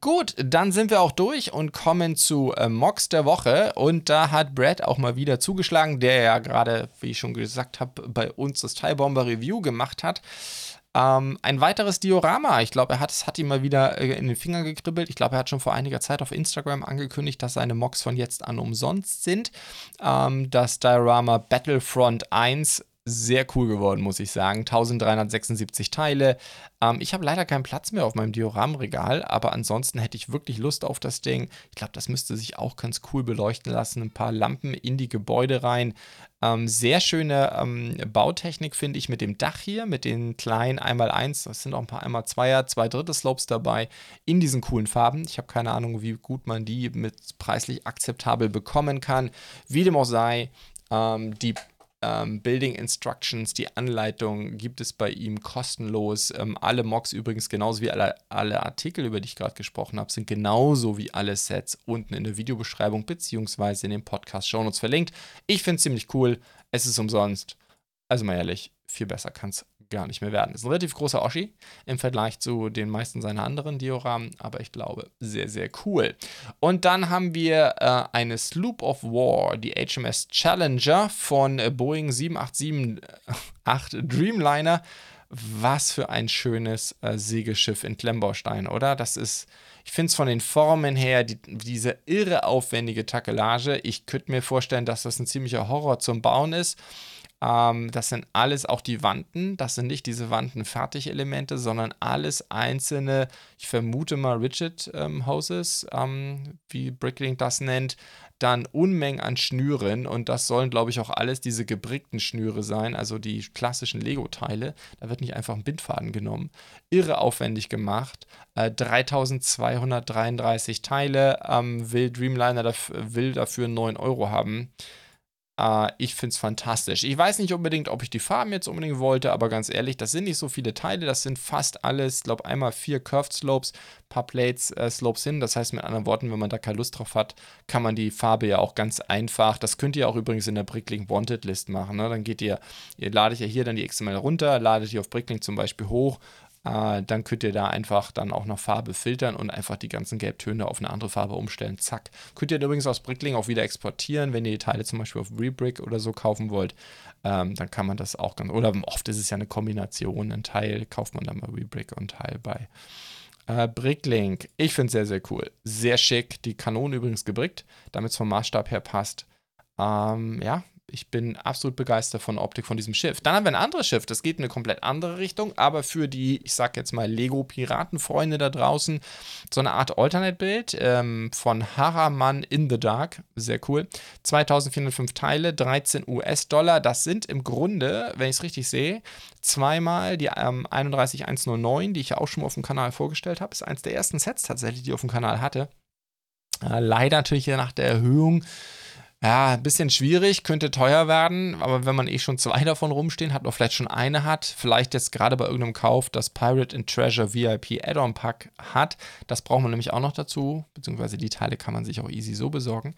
Gut, dann sind wir auch durch und kommen zu äh, Mox der Woche. Und da hat Brad auch mal wieder zugeschlagen, der ja gerade, wie ich schon gesagt habe, bei uns das Tie Bomber Review gemacht hat. Ähm, ein weiteres Diorama. Ich glaube, er hat es hat ihm mal wieder äh, in den Finger gekribbelt. Ich glaube, er hat schon vor einiger Zeit auf Instagram angekündigt, dass seine Mocks von jetzt an umsonst sind. Ähm, das Diorama Battlefront 1 sehr cool geworden, muss ich sagen. 1376 Teile. Ähm, ich habe leider keinen Platz mehr auf meinem Dioramregal, aber ansonsten hätte ich wirklich Lust auf das Ding. Ich glaube, das müsste sich auch ganz cool beleuchten lassen. Ein paar Lampen in die Gebäude rein. Ähm, sehr schöne ähm, Bautechnik, finde ich, mit dem Dach hier, mit den kleinen 1x1. Das sind auch ein paar 1x2er, zwei Dritte Slopes dabei, in diesen coolen Farben. Ich habe keine Ahnung, wie gut man die mit preislich akzeptabel bekommen kann. Wie dem auch sei, ähm, die ähm, Building Instructions, die Anleitung gibt es bei ihm kostenlos. Ähm, alle Mocks übrigens, genauso wie alle, alle Artikel, über die ich gerade gesprochen habe, sind genauso wie alle Sets unten in der Videobeschreibung beziehungsweise in den Podcast-Shownotes verlinkt. Ich finde es ziemlich cool. Es ist umsonst. Also mal ehrlich, viel besser kann es gar nicht mehr werden. Ist ein relativ großer Oschi im Vergleich zu den meisten seiner anderen Dioramen, aber ich glaube, sehr, sehr cool. Und dann haben wir äh, eine Sloop of War, die HMS Challenger von Boeing 787-8 Dreamliner. Was für ein schönes äh, Segelschiff in Klemmbaustein, oder? Das ist, ich finde es von den Formen her, die, diese irre aufwendige Takelage. Ich könnte mir vorstellen, dass das ein ziemlicher Horror zum Bauen ist. Ähm, das sind alles auch die Wanden. Das sind nicht diese Wanden-Fertigelemente, sondern alles einzelne, ich vermute mal Rigid ähm, Hoses, ähm, wie Bricklink das nennt. Dann Unmengen an Schnüren und das sollen, glaube ich, auch alles diese gebrickten Schnüre sein, also die klassischen Lego-Teile. Da wird nicht einfach ein Bindfaden genommen. Irre aufwendig gemacht. Äh, 3233 Teile. Ähm, will Dreamliner daf will dafür 9 Euro haben Äh, ich finde es fantastisch. Ich weiß nicht unbedingt, ob ich die Farben jetzt unbedingt wollte, aber ganz ehrlich, das sind nicht so viele Teile. Das sind fast alles, glaube, einmal vier Curved Slopes, paar Plates äh, Slopes hin. Das heißt, mit anderen Worten, wenn man da keine Lust drauf hat, kann man die Farbe ja auch ganz einfach. Das könnt ihr auch übrigens in der Bricklink Wanted List machen. Ne? Dann geht ihr, ihr ladet ja hier dann die XML runter, ladet die auf Bricklink zum Beispiel hoch äh, dann könnt ihr da einfach dann auch noch Farbe filtern und einfach die ganzen Gelbtöne auf eine andere Farbe umstellen. Zack. Könnt ihr übrigens aus Brickling auch wieder exportieren, wenn ihr die Teile zum Beispiel auf Rebrick oder so kaufen wollt. Ähm, dann kann man das auch ganz, oder oft ist es ja eine Kombination. Ein Teil kauft man dann bei Rebrick und Teil bei äh, Bricklink. Ich finde es sehr, sehr cool. Sehr schick. Die Kanone übrigens gebrickt, damit es vom Maßstab her passt. Ähm, ja, ich bin absolut begeistert von der Optik von diesem Schiff. Dann haben wir ein anderes Schiff, das geht in eine komplett andere Richtung, aber für die, ich sag jetzt mal, Lego-Piratenfreunde da draußen, so eine Art Alternate-Bild ähm, von Haraman in the Dark. Sehr cool. 2405 Teile, 13 US-Dollar. Das sind im Grunde, wenn ich es richtig sehe, zweimal die ähm, 31109, die ich ja auch schon mal auf dem Kanal vorgestellt habe. Ist eins der ersten Sets tatsächlich, die ich auf dem Kanal hatte. Äh, leider natürlich nach der Erhöhung ja, ein bisschen schwierig, könnte teuer werden, aber wenn man eh schon zwei davon rumstehen hat oder vielleicht schon eine hat, vielleicht jetzt gerade bei irgendeinem Kauf das Pirate and Treasure VIP Add-on Pack hat, das braucht man nämlich auch noch dazu, beziehungsweise die Teile kann man sich auch easy so besorgen.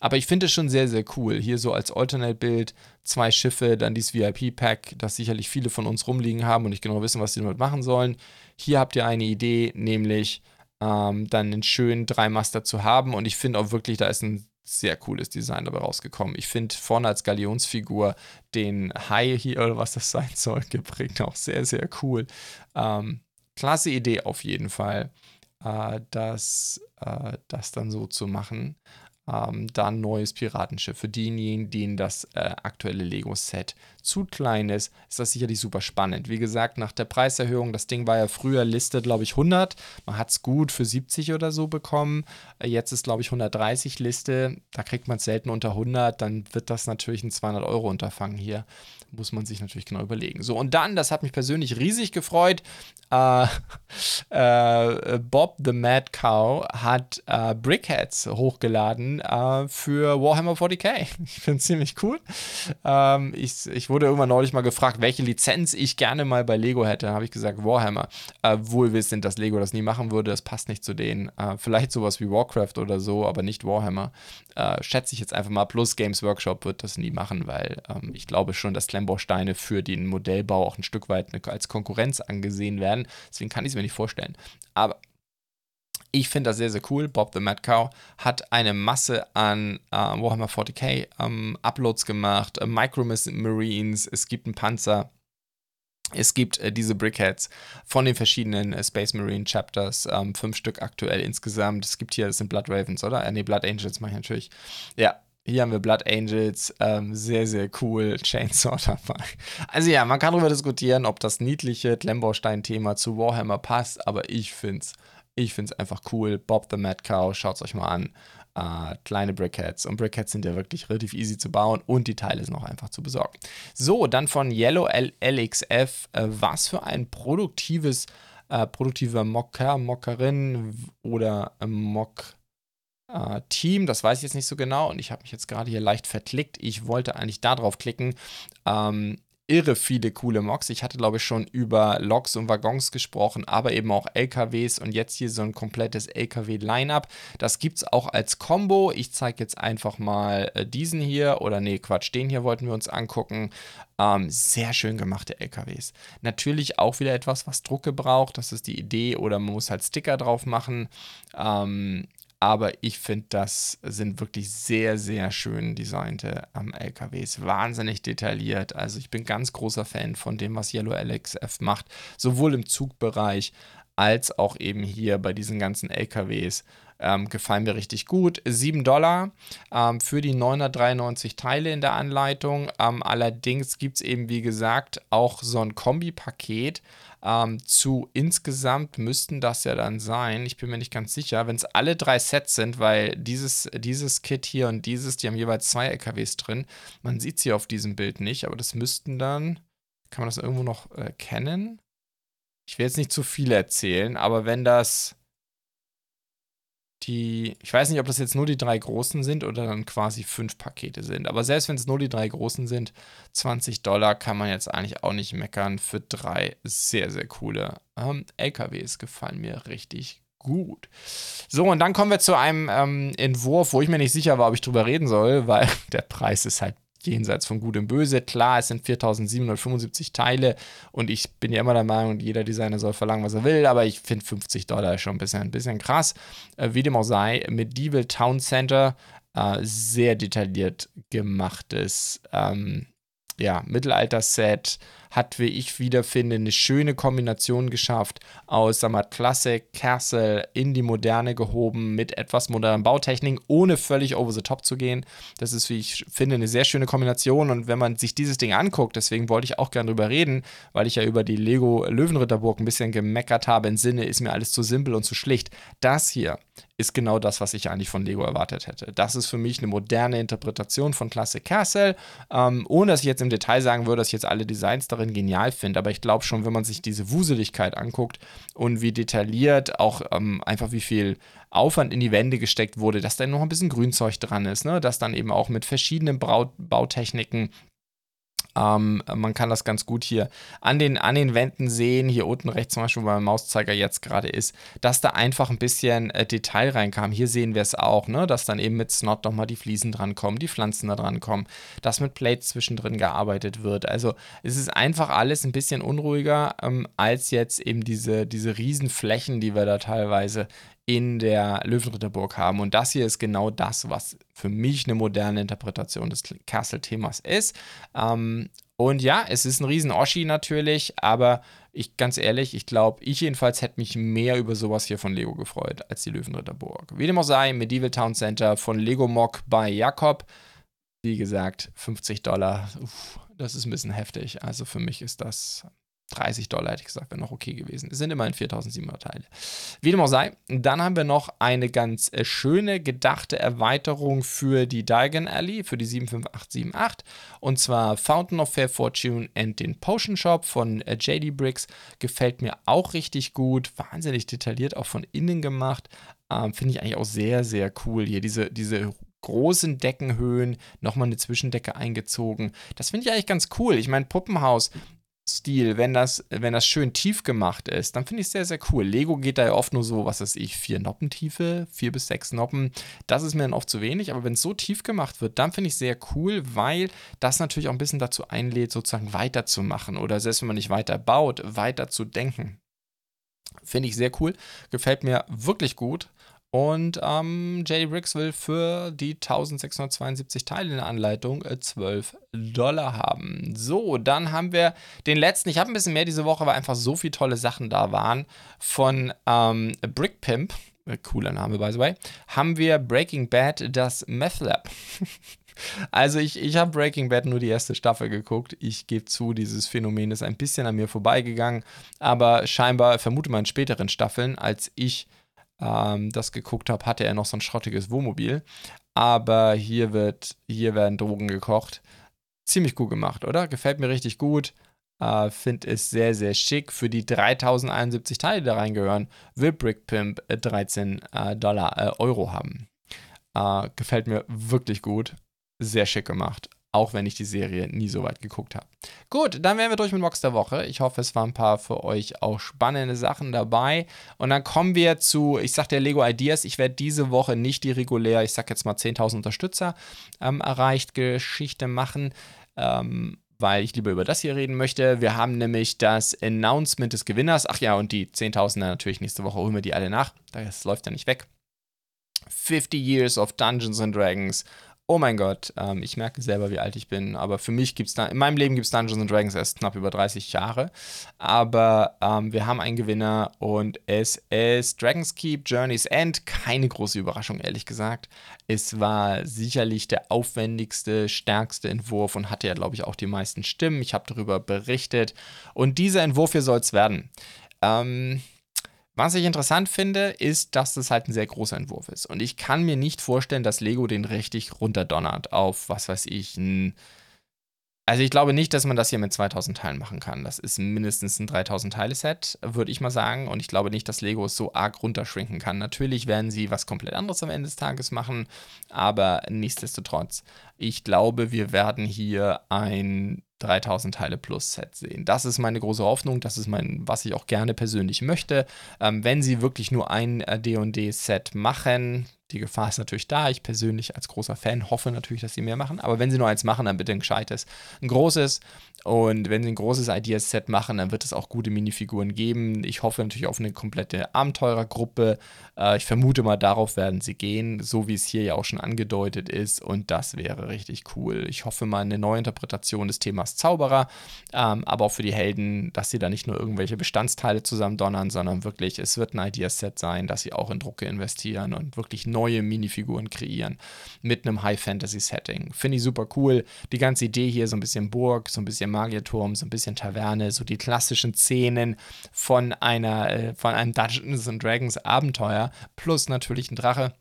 Aber ich finde es schon sehr, sehr cool. Hier so als Alternate-Bild zwei Schiffe, dann dieses VIP Pack, das sicherlich viele von uns rumliegen haben und nicht genau wissen, was sie damit machen sollen. Hier habt ihr eine Idee, nämlich ähm, dann einen schönen Dreimaster zu haben und ich finde auch wirklich, da ist ein sehr cooles Design dabei rausgekommen. Ich finde vorne als Galionsfigur den Hai hier was das sein soll, geprägt auch sehr, sehr cool. Ähm, klasse Idee auf jeden Fall, äh, das, äh, das dann so zu machen ähm, dann neues Piratenschiff. Für diejenigen, denen das äh, aktuelle Lego-Set zu klein ist, ist das sicherlich super spannend. Wie gesagt, nach der Preiserhöhung, das Ding war ja früher listet, glaube ich, 100. Man hat es gut für 70 oder so bekommen. Äh, jetzt ist, glaube ich, 130 Liste. Da kriegt man es selten unter 100. Dann wird das natürlich ein 200-Euro-Unterfangen hier. Muss man sich natürlich genau überlegen. So, und dann, das hat mich persönlich riesig gefreut, äh, äh, Bob the Mad Cow hat äh, Brickheads hochgeladen äh, für Warhammer 40k. Ich finde es ziemlich cool. Ähm, ich, ich wurde irgendwann neulich mal gefragt, welche Lizenz ich gerne mal bei Lego hätte. Da habe ich gesagt Warhammer. Äh, wohl wissend, dass Lego das nie machen würde. Das passt nicht zu denen. Äh, vielleicht sowas wie Warcraft oder so, aber nicht Warhammer. Schätze ich jetzt einfach mal. Plus Games Workshop wird das nie machen, weil ähm, ich glaube schon, dass Klemmbausteine für den Modellbau auch ein Stück weit als Konkurrenz angesehen werden. Deswegen kann ich es mir nicht vorstellen. Aber ich finde das sehr, sehr cool. Bob the Mad Cow hat eine Masse an äh, Warhammer 40k ähm, Uploads gemacht, äh, Micro Marines, es gibt einen Panzer. Es gibt äh, diese Brickheads von den verschiedenen äh, Space Marine Chapters, ähm, fünf Stück aktuell insgesamt. Es gibt hier, das sind Blood Ravens, oder? Äh, ne, Blood Angels mache ich natürlich. Ja, hier haben wir Blood Angels, ähm, sehr, sehr cool. Chainsaw dabei. Also ja, man kann darüber diskutieren, ob das niedliche Klemmbaustein-Thema zu Warhammer passt, aber ich finde es ich find's einfach cool. Bob the Mad Cow, schaut es euch mal an. Äh, kleine Brickheads. Und Brickheads sind ja wirklich relativ easy zu bauen und die Teile sind auch einfach zu besorgen. So, dann von Yellow L LXF. Äh, was für ein produktives, äh, produktiver Mocker, Mockerin oder Mock äh, Team, das weiß ich jetzt nicht so genau und ich habe mich jetzt gerade hier leicht verklickt. Ich wollte eigentlich da drauf klicken. Ähm, irre viele coole Mocs. Ich hatte, glaube ich, schon über Loks und Waggons gesprochen, aber eben auch LKWs und jetzt hier so ein komplettes LKW-Line-Up. Das gibt es auch als Combo. Ich zeige jetzt einfach mal äh, diesen hier oder nee, Quatsch, den hier wollten wir uns angucken. Ähm, sehr schön gemachte LKWs. Natürlich auch wieder etwas, was Druck gebraucht. Das ist die Idee oder man muss halt Sticker drauf machen. Ähm, aber ich finde, das sind wirklich sehr, sehr schön designte ähm, LKWs. Wahnsinnig detailliert. Also ich bin ganz großer Fan von dem, was Yellow LXF macht. Sowohl im Zugbereich als auch eben hier bei diesen ganzen LKWs. Ähm, gefallen mir richtig gut. 7 Dollar ähm, für die 993 Teile in der Anleitung. Ähm, allerdings gibt es eben, wie gesagt, auch so ein Kombipaket ähm, zu insgesamt müssten das ja dann sein, ich bin mir nicht ganz sicher, wenn es alle drei Sets sind, weil dieses, dieses Kit hier und dieses, die haben jeweils zwei LKWs drin. Man sieht sie auf diesem Bild nicht, aber das müssten dann, kann man das irgendwo noch erkennen? Ich will jetzt nicht zu viel erzählen, aber wenn das die, ich weiß nicht, ob das jetzt nur die drei großen sind oder dann quasi fünf Pakete sind. Aber selbst wenn es nur die drei großen sind, 20 Dollar kann man jetzt eigentlich auch nicht meckern für drei sehr, sehr coole ähm, LKWs. Gefallen mir richtig gut. So, und dann kommen wir zu einem ähm, Entwurf, wo ich mir nicht sicher war, ob ich drüber reden soll, weil der Preis ist halt jenseits von Gut und Böse. Klar, es sind 4775 Teile und ich bin ja immer der Meinung, jeder Designer soll verlangen, was er will, aber ich finde 50 Dollar schon ein bisschen, ein bisschen krass. Äh, wie dem auch sei, Medieval Town Center, äh, sehr detailliert gemachtes ähm, ja, Mittelalter-Set hat, wie ich wiederfinde, eine schöne Kombination geschafft aus, sag mal, Classic, Castle in die Moderne gehoben mit etwas modernen Bautechnik, ohne völlig over the top zu gehen. Das ist, wie ich finde, eine sehr schöne Kombination und wenn man sich dieses Ding anguckt, deswegen wollte ich auch gerne drüber reden, weil ich ja über die Lego Löwenritterburg ein bisschen gemeckert habe im Sinne, ist mir alles zu simpel und zu schlicht. Das hier ist genau das, was ich eigentlich von Lego erwartet hätte. Das ist für mich eine moderne Interpretation von Classic Castle, ähm, ohne dass ich jetzt im Detail sagen würde, dass ich jetzt alle Designs darin genial finde. Aber ich glaube schon, wenn man sich diese Wuseligkeit anguckt und wie detailliert auch ähm, einfach wie viel Aufwand in die Wände gesteckt wurde, dass da noch ein bisschen Grünzeug dran ist, ne? dass dann eben auch mit verschiedenen Brau Bautechniken ähm, man kann das ganz gut hier an den, an den Wänden sehen, hier unten rechts zum Beispiel, wo mein Mauszeiger jetzt gerade ist, dass da einfach ein bisschen äh, Detail reinkam. Hier sehen wir es auch, ne? dass dann eben mit Snot nochmal die Fliesen drankommen, die Pflanzen da drankommen, dass mit Plates zwischendrin gearbeitet wird. Also es ist einfach alles ein bisschen unruhiger ähm, als jetzt eben diese, diese Riesenflächen, die wir da teilweise in der Löwenritterburg haben. Und das hier ist genau das, was für mich eine moderne Interpretation des Castle-Themas ist. Ähm, und ja, es ist ein riesen Oschi natürlich, aber ich ganz ehrlich, ich glaube, ich jedenfalls hätte mich mehr über sowas hier von Lego gefreut als die Löwenritterburg. Wie dem auch sei, Medieval Town Center von Lego Mock bei Jakob. Wie gesagt, 50 Dollar, uff, das ist ein bisschen heftig. Also für mich ist das 30 Dollar, hätte ich gesagt, wäre noch okay gewesen. Es sind immerhin 4700 Teile. Wie dem auch sei, dann haben wir noch eine ganz äh, schöne, gedachte Erweiterung für die Diagon Alley, für die 75878. Und zwar Fountain of Fair Fortune and den Potion Shop von äh, JD Bricks. Gefällt mir auch richtig gut. Wahnsinnig detailliert, auch von innen gemacht. Ähm, Finde ich eigentlich auch sehr, sehr cool hier. Diese, diese großen Deckenhöhen, nochmal eine Zwischendecke eingezogen. Das finde ich eigentlich ganz cool. Ich meine, Puppenhaus Stil, wenn das, wenn das schön tief gemacht ist, dann finde ich es sehr, sehr cool. Lego geht da ja oft nur so, was weiß ich, vier Noppentiefe, vier bis sechs Noppen. Das ist mir dann oft zu wenig, aber wenn es so tief gemacht wird, dann finde ich es sehr cool, weil das natürlich auch ein bisschen dazu einlädt, sozusagen weiterzumachen oder selbst wenn man nicht weiter baut, weiter zu denken. Finde ich sehr cool, gefällt mir wirklich gut. Und ähm, JD Briggs will für die 1672 Teile in der Anleitung 12 äh, Dollar haben. So, dann haben wir den letzten. Ich habe ein bisschen mehr diese Woche, weil einfach so viele tolle Sachen da waren. Von ähm, Brick Pimp, äh, cooler Name by the way, haben wir Breaking Bad, das Meth Lab. Also ich, ich habe Breaking Bad nur die erste Staffel geguckt. Ich gebe zu, dieses Phänomen ist ein bisschen an mir vorbeigegangen, aber scheinbar vermute man in späteren Staffeln, als ich ähm, das geguckt habe, hatte er noch so ein schrottiges Wohnmobil. Aber hier wird, hier werden Drogen gekocht. Ziemlich gut gemacht, oder? Gefällt mir richtig gut. Äh, Finde es sehr, sehr schick. Für die 3071 Teile, die da reingehören, will Brick Pimp 13 äh, Dollar, äh, Euro haben. Äh, gefällt mir wirklich gut. Sehr schick gemacht auch wenn ich die Serie nie so weit geguckt habe. Gut, dann wären wir durch mit Box der Woche. Ich hoffe, es waren ein paar für euch auch spannende Sachen dabei. Und dann kommen wir zu, ich sag der Lego Ideas. Ich werde diese Woche nicht die regulär, ich sag jetzt mal 10.000 Unterstützer ähm, erreicht Geschichte machen. Ähm, weil ich lieber über das hier reden möchte. Wir haben nämlich das Announcement des Gewinners. Ach ja, und die 10.000er natürlich nächste Woche holen wir die alle nach. Das läuft ja nicht weg. 50 Years of Dungeons and Dragons oh mein Gott, ähm, ich merke selber, wie alt ich bin, aber für mich gibt es da, in meinem Leben gibt es Dungeons Dragons erst knapp über 30 Jahre. Aber ähm, wir haben einen Gewinner und es ist Dragon's Keep Journey's End. Keine große Überraschung, ehrlich gesagt. Es war sicherlich der aufwendigste, stärkste Entwurf und hatte ja, glaube ich, auch die meisten Stimmen. Ich habe darüber berichtet. Und dieser Entwurf hier soll es werden. Ähm, was ich interessant finde, ist, dass das halt ein sehr großer Entwurf ist. Und ich kann mir nicht vorstellen, dass Lego den richtig runterdonnert auf, was weiß ich, ein Also ich glaube nicht, dass man das hier mit 2000 Teilen machen kann. Das ist mindestens ein 3000 Teile Set, würde ich mal sagen. Und ich glaube nicht, dass Lego es so arg runterschrinken kann. Natürlich werden sie was komplett anderes am Ende des Tages machen, aber nichtsdestotrotz, ich glaube, wir werden hier ein 3000 Teile plus Set sehen. Das ist meine große Hoffnung, das ist mein, was ich auch gerne persönlich möchte. Ähm, wenn sie wirklich nur ein äh, Set machen, die Gefahr ist natürlich da. Ich persönlich als großer Fan hoffe natürlich, dass sie mehr machen. Aber wenn sie nur eins machen, dann bitte ein gescheites, ein großes. Und wenn sie ein großes Ideas-Set machen, dann wird es auch gute Minifiguren geben. Ich hoffe natürlich auf eine komplette Abenteurergruppe. Äh, ich vermute mal, darauf werden sie gehen, so wie es hier ja auch schon angedeutet ist. Und das wäre richtig cool. Ich hoffe mal eine neue Interpretation des Themas Zauberer, ähm, aber auch für die Helden, dass sie da nicht nur irgendwelche Bestandsteile zusammen donnern, sondern wirklich, es wird ein Ideas-Set sein, dass sie auch in Drucke investieren und wirklich neu neue Minifiguren kreieren mit einem High-Fantasy-Setting. Finde ich super cool. Die ganze Idee hier so ein bisschen Burg, so ein bisschen Magierturm, so ein bisschen Taverne, so die klassischen Szenen von einer, äh, von einem Dungeons and Dragons Abenteuer plus natürlich ein Drache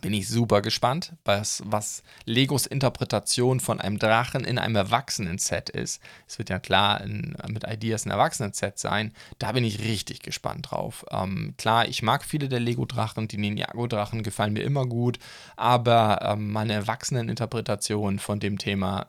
bin ich super gespannt, was, was Legos Interpretation von einem Drachen in einem Erwachsenen-Set ist. Es wird ja klar in, mit Ideas ein Erwachsenen-Set sein. Da bin ich richtig gespannt drauf. Ähm, klar, ich mag viele der Lego-Drachen, die Ninjago-Drachen gefallen mir immer gut, aber ähm, meine Erwachsenen-Interpretation von dem Thema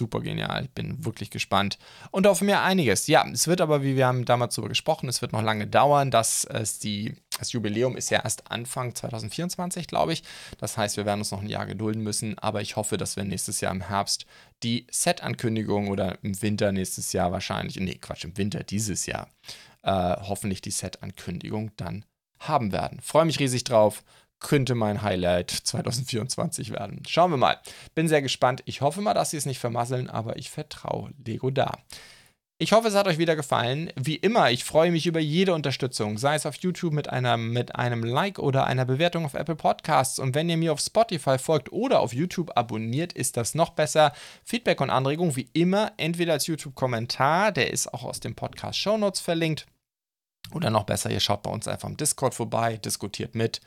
super genial. Ich bin wirklich gespannt und auf mir einiges. Ja, es wird aber, wie wir haben damals darüber gesprochen, es wird noch lange dauern, dass es die das Jubiläum ist ja erst Anfang 2024, glaube ich. Das heißt, wir werden uns noch ein Jahr gedulden müssen. Aber ich hoffe, dass wir nächstes Jahr im Herbst die Set-Ankündigung oder im Winter nächstes Jahr wahrscheinlich, nee, Quatsch, im Winter dieses Jahr, äh, hoffentlich die Set-Ankündigung dann haben werden. Freue mich riesig drauf. Könnte mein Highlight 2024 werden. Schauen wir mal. Bin sehr gespannt. Ich hoffe mal, dass sie es nicht vermasseln, aber ich vertraue Lego da. Ich hoffe, es hat euch wieder gefallen. Wie immer, ich freue mich über jede Unterstützung, sei es auf YouTube mit, einer, mit einem Like oder einer Bewertung auf Apple Podcasts. Und wenn ihr mir auf Spotify folgt oder auf YouTube abonniert, ist das noch besser. Feedback und Anregungen wie immer, entweder als YouTube-Kommentar, der ist auch aus dem Podcast Show Notes verlinkt, oder noch besser, ihr schaut bei uns einfach im Discord vorbei, diskutiert mit.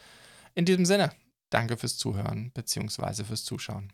In diesem Sinne, danke fürs Zuhören bzw. fürs Zuschauen.